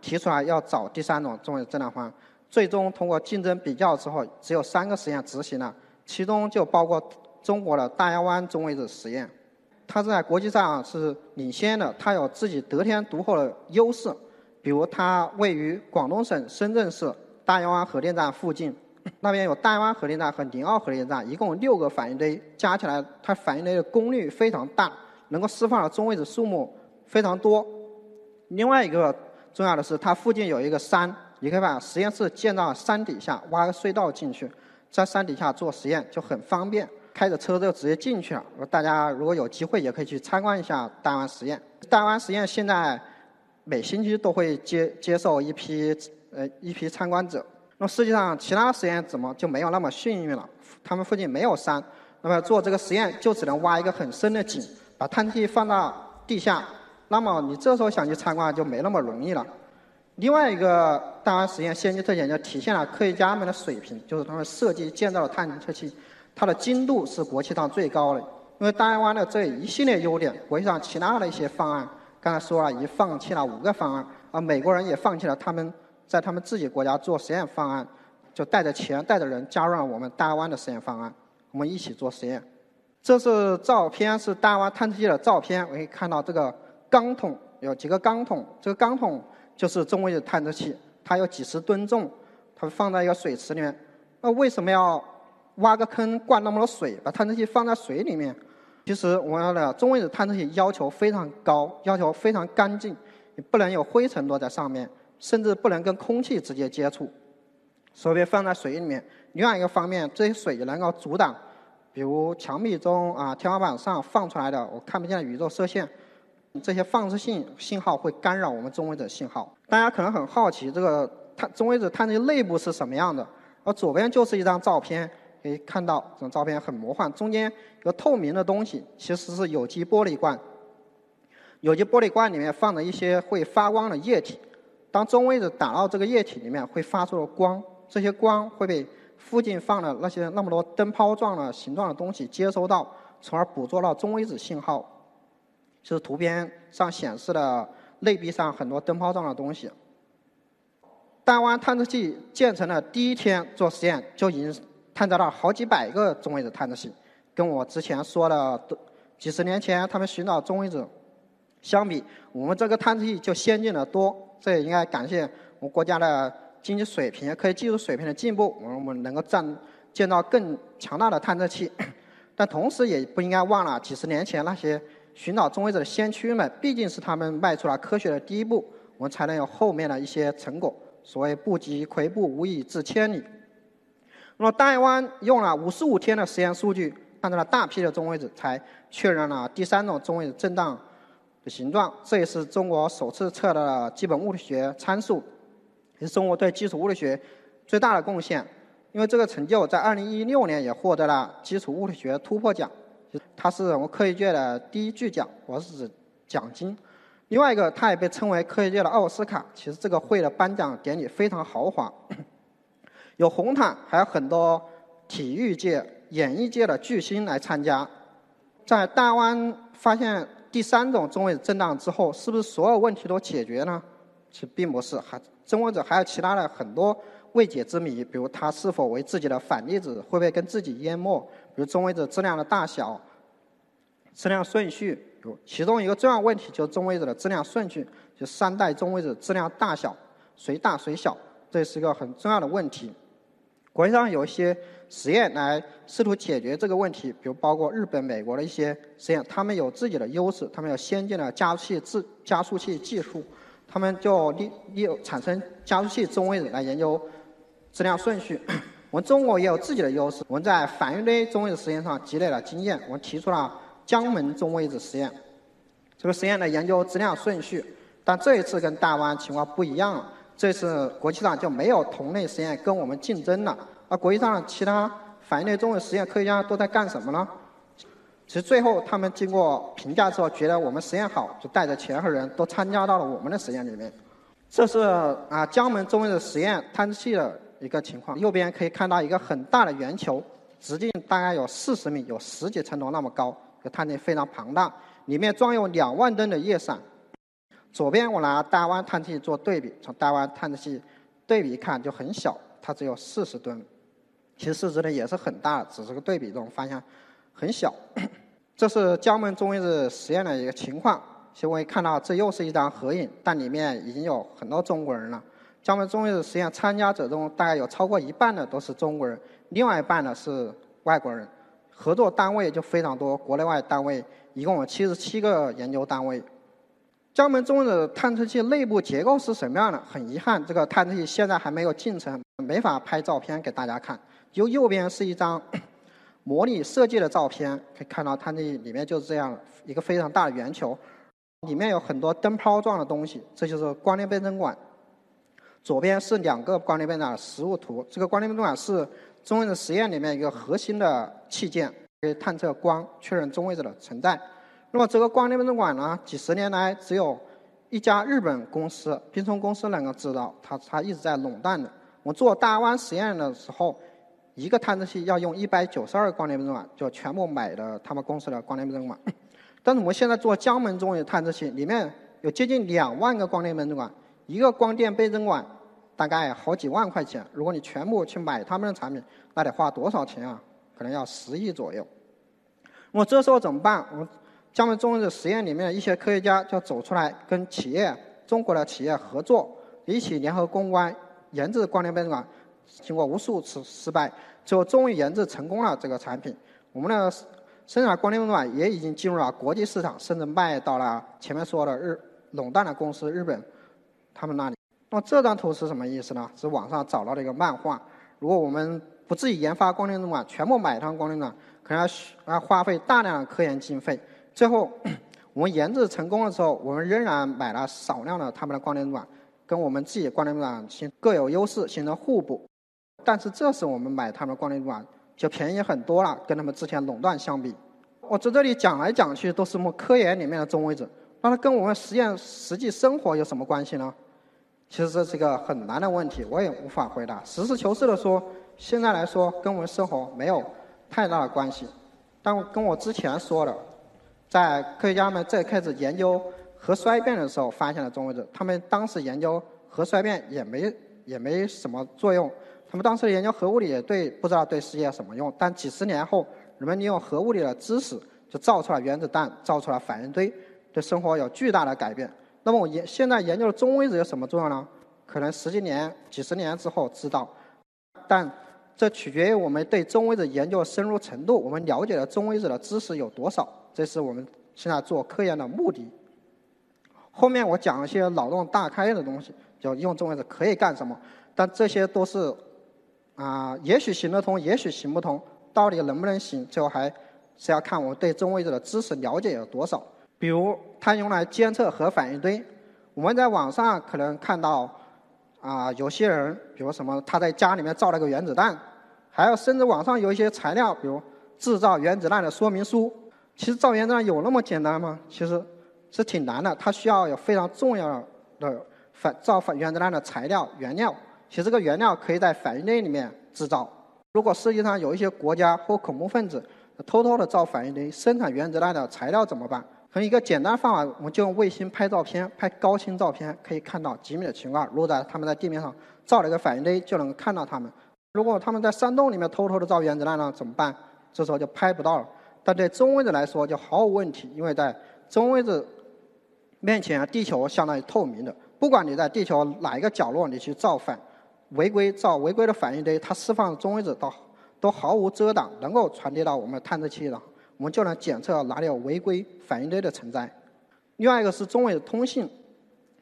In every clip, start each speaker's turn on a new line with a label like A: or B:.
A: 提出来要找第三种中位子质量方案，最终通过竞争比较之后，只有三个实验执行了，其中就包括中国的大亚湾中位子实验。它在国际上是领先的，它有自己得天独厚的优势，比如它位于广东省深圳市大亚湾核电站附近，那边有大亚湾核电站和宁奥核电站，一共六个反应堆，加起来它反应堆的功率非常大，能够释放的中位子数目非常多。另外一个。重要的是，它附近有一个山，你可以把实验室建到山底下，挖个隧道进去，在山底下做实验就很方便，开着车就直接进去了。大家如果有机会，也可以去参观一下大湾实验。大湾实验现在每星期都会接接受一批呃一批参观者。那实际上，其他实验怎么就没有那么幸运了？他们附近没有山，那么做这个实验就只能挖一个很深的井，把探测器放到地下。那么你这时候想去参观就没那么容易了。另外一个大湾实验先进特点就体现了科学家们的水平，就是他们设计建造的探测器，它的精度是国际上最高的。因为大湾的这一系列优点，国际上其他的一些方案，刚才说了，已经放弃了五个方案，而美国人也放弃了他们在他们自己国家做实验方案，就带着钱带着人加入了我们大湾的实验方案，我们一起做实验。这是照片，是大湾探测器的照片，我可以看到这个。钢桶有几个钢桶，这个钢桶就是中微子探测器，它有几十吨重，它放在一个水池里面。那为什么要挖个坑灌那么多水，把探测器放在水里面？其实我们的中微子探测器要求非常高，要求非常干净，你不能有灰尘落在上面，甚至不能跟空气直接接触，所以放在水里面。另外一个方面，这些水能够阻挡，比如墙壁中啊、天花板上放出来的我看不见的宇宙射线。这些放射性信号会干扰我们中微子信号。大家可能很好奇，这个探中微子探测器内部是什么样的？而左边就是一张照片，可以看到这张照片很魔幻，中间有透明的东西，其实是有机玻璃罐。有机玻璃罐里面放着一些会发光的液体，当中微子打到这个液体里面，会发出光，这些光会被附近放的那些那么多灯泡状的形状的东西接收到，从而捕捉到中微子信号。就是图片上显示的内壁上很多灯泡状的东西。大湾探测器建成的第一天做实验就已经探测到好几百个中微子探测器，跟我之前说的几十年前他们寻找中微子相比，我们这个探测器就先进的多。这也应该感谢我们国家的经济水平、科技技术水平的进步，我们能够建建造更强大的探测器。但同时也不应该忘了几十年前那些。寻找中微子的先驱们，毕竟是他们迈出了科学的第一步，我们才能有后面的一些成果。所谓不及跬步，无以至千里。那么，大亚湾用了五十五天的实验数据，看到了大批的中微子，才确认了第三种中微子震荡的形状。这也是中国首次测的基本物理学参数，也是中国对基础物理学最大的贡献。因为这个成就，在二零一六年也获得了基础物理学突破奖。它是我们科学界的第一巨奖，我是指奖金。另外一个，它也被称为科学界的奥斯卡。其实这个会的颁奖典礼非常豪华，有红毯，还有很多体育界、演艺界的巨星来参加。在大湾发现第三种中位震荡之后，是不是所有问题都解决呢？其实并不是，还中位者还有其他的很多未解之谜，比如它是否为自己的反粒子，会不会跟自己淹没？比如中微子质量的大小、质量顺序，有其中一个重要问题就是中微子的质量顺序，就三代中微子质量大小谁大谁小，这是一个很重要的问题。国际上有一些实验来试图解决这个问题，比如包括日本、美国的一些实验，他们有自己的优势，他们有先进的加速器制加速器技术，他们就利利用产生加速器中微子来研究质量顺序。我们中国也有自己的优势，我们在反应堆中微子实验上积累了经验。我们提出了江门中微子实验，这个实验的研究质量顺序，但这一次跟大湾情况不一样了。这次国际上就没有同类实验跟我们竞争了。而国际上其他反应堆中位实验科学家都在干什么呢？其实最后他们经过评价之后，觉得我们实验好，就带着钱和人都参加到了我们的实验里面。这是啊江门中位的实验探测器的一个情况。右边可以看到一个很大的圆球，直径大概有四十米，有十几层楼那么高，这探测器非常庞大，里面装有两万吨的液散。左边我拿大湾探测器做对比，从大湾探测器对比看就很小，它只有四十吨。其实市值呢也是很大，只是个对比中发现很小。这是江门中位子实验的一个情况。各位看到这又是一张合影，但里面已经有很多中国人了。江门中位子实验参加者中，大概有超过一半的都是中国人，另外一半呢是外国人。合作单位就非常多，国内外单位一共有七十七个研究单位。江门中位子探测器内部结构是什么样的？很遗憾，这个探测器现在还没有进程，没法拍照片给大家看。就右边是一张 模拟设计的照片，可以看到它那里面就是这样一个非常大的圆球，里面有很多灯泡状的东西，这就是光电倍增管。左边是两个光电倍增管的实物图，这个光电倍增管是中位子实验里面一个核心的器件，可以探测光，确认中位子的存在。那么这个光电倍增管呢，几十年来只有一家日本公司冰松公司能够制造，它它一直在垄断的。我做大湾实验的时候。一个探测器要用一百九十二光电倍增管，就全部买的他们公司的光电倍增管。但是我们现在做江门中位探测器，里面有接近两万个光电倍增管，一个光电倍增管大概好几万块钱。如果你全部去买他们的产品，那得花多少钱啊？可能要十亿左右。我这时候怎么办？我们江门中日实验里面的一些科学家就走出来，跟企业、中国的企业合作，一起联合攻关，研制光电倍增管。经过无数次失败，最后终于研制成功了这个产品。我们的生产光电倍增管也已经进入了国际市场，甚至卖到了前面说的日垄断的公司日本他们那里。那么这张图是什么意思呢？是网上找到的一个漫画。如果我们不自己研发光电倍增管，全部买它光电倍增管，可能要要花费大量的科研经费。最后我们研制成功的时候，我们仍然买了少量的他们的光电倍增管，跟我们自己光电倍增管形各有优势，形成互补。但是这时我们买他们的光电管就便宜很多了，跟他们之前垄断相比。我在这里讲来讲去都是我们科研里面的中微子，那它跟我们实验实际生活有什么关系呢？其实这是一个很难的问题，我也无法回答。实事求是的说，现在来说跟我们生活没有太大的关系。但跟我之前说的，在科学家们在开始研究核衰变的时候发现了中微子，他们当时研究核衰变也没也没什么作用。他们当时研究核物理也对不知道对世界有什么用，但几十年后，人们利用核物理的知识就造出了原子弹，造出了反应堆，对生活有巨大的改变。那么我研现在研究的中微子有什么作用呢？可能十几年、几十年之后知道，但这取决于我们对中微子研究深入程度，我们了解的中微子的知识有多少，这是我们现在做科研的目的。后面我讲一些脑洞大开的东西，就用中微子可以干什么，但这些都是。啊，也许行得通，也许行不通，到底能不能行，最后还是要看我们对中微子的知识了解有多少。比如，它用来监测核反应堆，我们在网上可能看到，啊，有些人，比如什么，他在家里面造了个原子弹，还有甚至网上有一些材料，比如制造原子弹的说明书。其实造原子弹有那么简单吗？其实是挺难的，它需要有非常重要的反造反原子弹的材料原料。其实这个原料可以在反应堆里面制造。如果世界上有一些国家或恐怖分子偷偷的造反应堆生产原子弹的材料怎么办？从一个简单的方法，我们就用卫星拍照片，拍高清照片，可以看到几米的情况。如果在他们在地面上造了一个反应堆，就能够看到他们。如果他们在山洞里面偷偷的造原子弹呢，怎么办？这时候就拍不到了。但对中微子来说就毫无问题，因为在中微子面前，地球相当于透明的。不管你在地球哪一个角落，你去造反。违规造违规的反应堆，它释放的中微子都都毫无遮挡，能够传递到我们的探测器上，我们就能检测哪里有违规反应堆的存在。另外一个是中微子通信，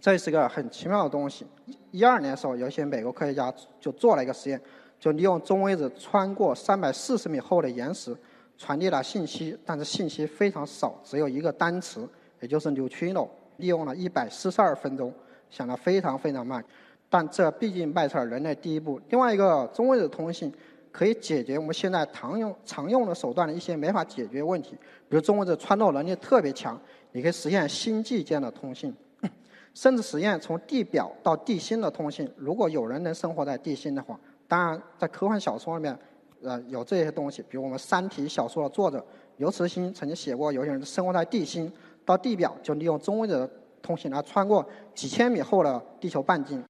A: 这是个很奇妙的东西。一二年的时候，有一些美国科学家就做了一个实验，就利用中微子穿过三百四十米厚的岩石，传递了信息，但是信息非常少，只有一个单词，也就是 neutrino，利用了一百四十二分钟，想得非常非常慢。但这毕竟迈出了人类第一步。另外一个中微子通信可以解决我们现在常用常用的手段的一些没法解决问题，比如中微子穿透能力特别强，你可以实现星际间的通信，甚至实现从地表到地心的通信。如果有人能生活在地心的话，当然在科幻小说里面，呃，有这些东西，比如我们《三体》小说的作者刘慈欣曾经写过，有些人生活在地心，到地表就利用中微子通信来穿过几千米厚的地球半径。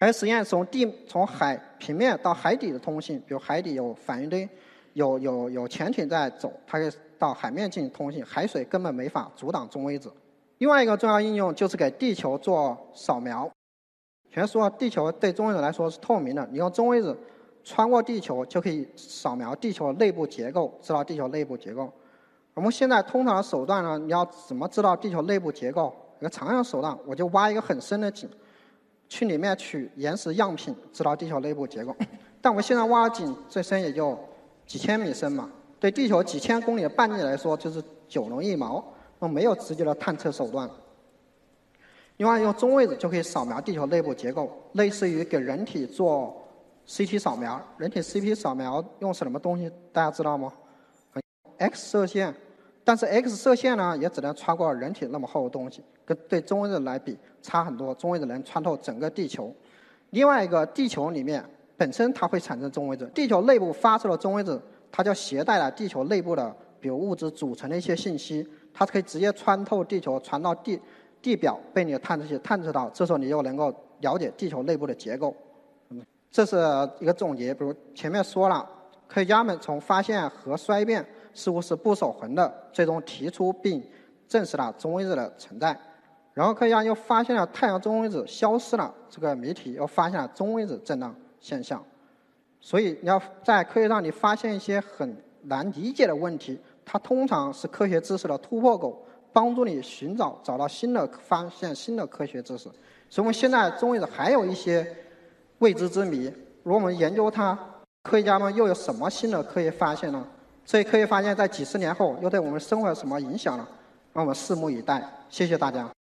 A: 还实验从地从海平面到海底的通信，比如海底有反应堆，有有有潜艇在走，它可以到海面进行通信，海水根本没法阻挡中微子。另外一个重要应用就是给地球做扫描。全说地球对中微子来说是透明的，你用中微子穿过地球就可以扫描地球内部结构，知道地球内部结构。我们现在通常的手段呢，你要怎么知道地球内部结构？一个常用手段，我就挖一个很深的井。去里面取岩石样品，知道地球内部结构。但我们现在挖井最深也就几千米深嘛，对地球几千公里的半径来说就是九牛一毛，那没有直接的探测手段。另外，用中微子就可以扫描地球内部结构，类似于给人体做 CT 扫描。人体 CT 扫描用什么东西？大家知道吗？X 射线。但是 X 射线呢，也只能穿过人体那么厚的东西，跟对中微子来比差很多。中微子能穿透整个地球。另外一个，地球里面本身它会产生中微子，地球内部发出的中微子，它就携带了地球内部的比如物质组成的一些信息，它可以直接穿透地球，传到地地表，被你的探测器探测到，这时候你就能够了解地球内部的结构。这是一个总结，比如前面说了，科学家们从发现核衰变。似乎是不守恒的，最终提出并证实了中微子的存在。然后科学家又发现了太阳中微子消失了这个谜题，又发现了中微子震荡现象。所以你要在科学上你发现一些很难理解的问题，它通常是科学知识的突破口，帮助你寻找找到新的发现新的科学知识。所以我们现在中微子还有一些未知之谜，如果我们研究它，科学家们又有什么新的科学发现呢？所以可以发现，在几十年后又对我们生活有什么影响呢？让我们拭目以待。谢谢大家。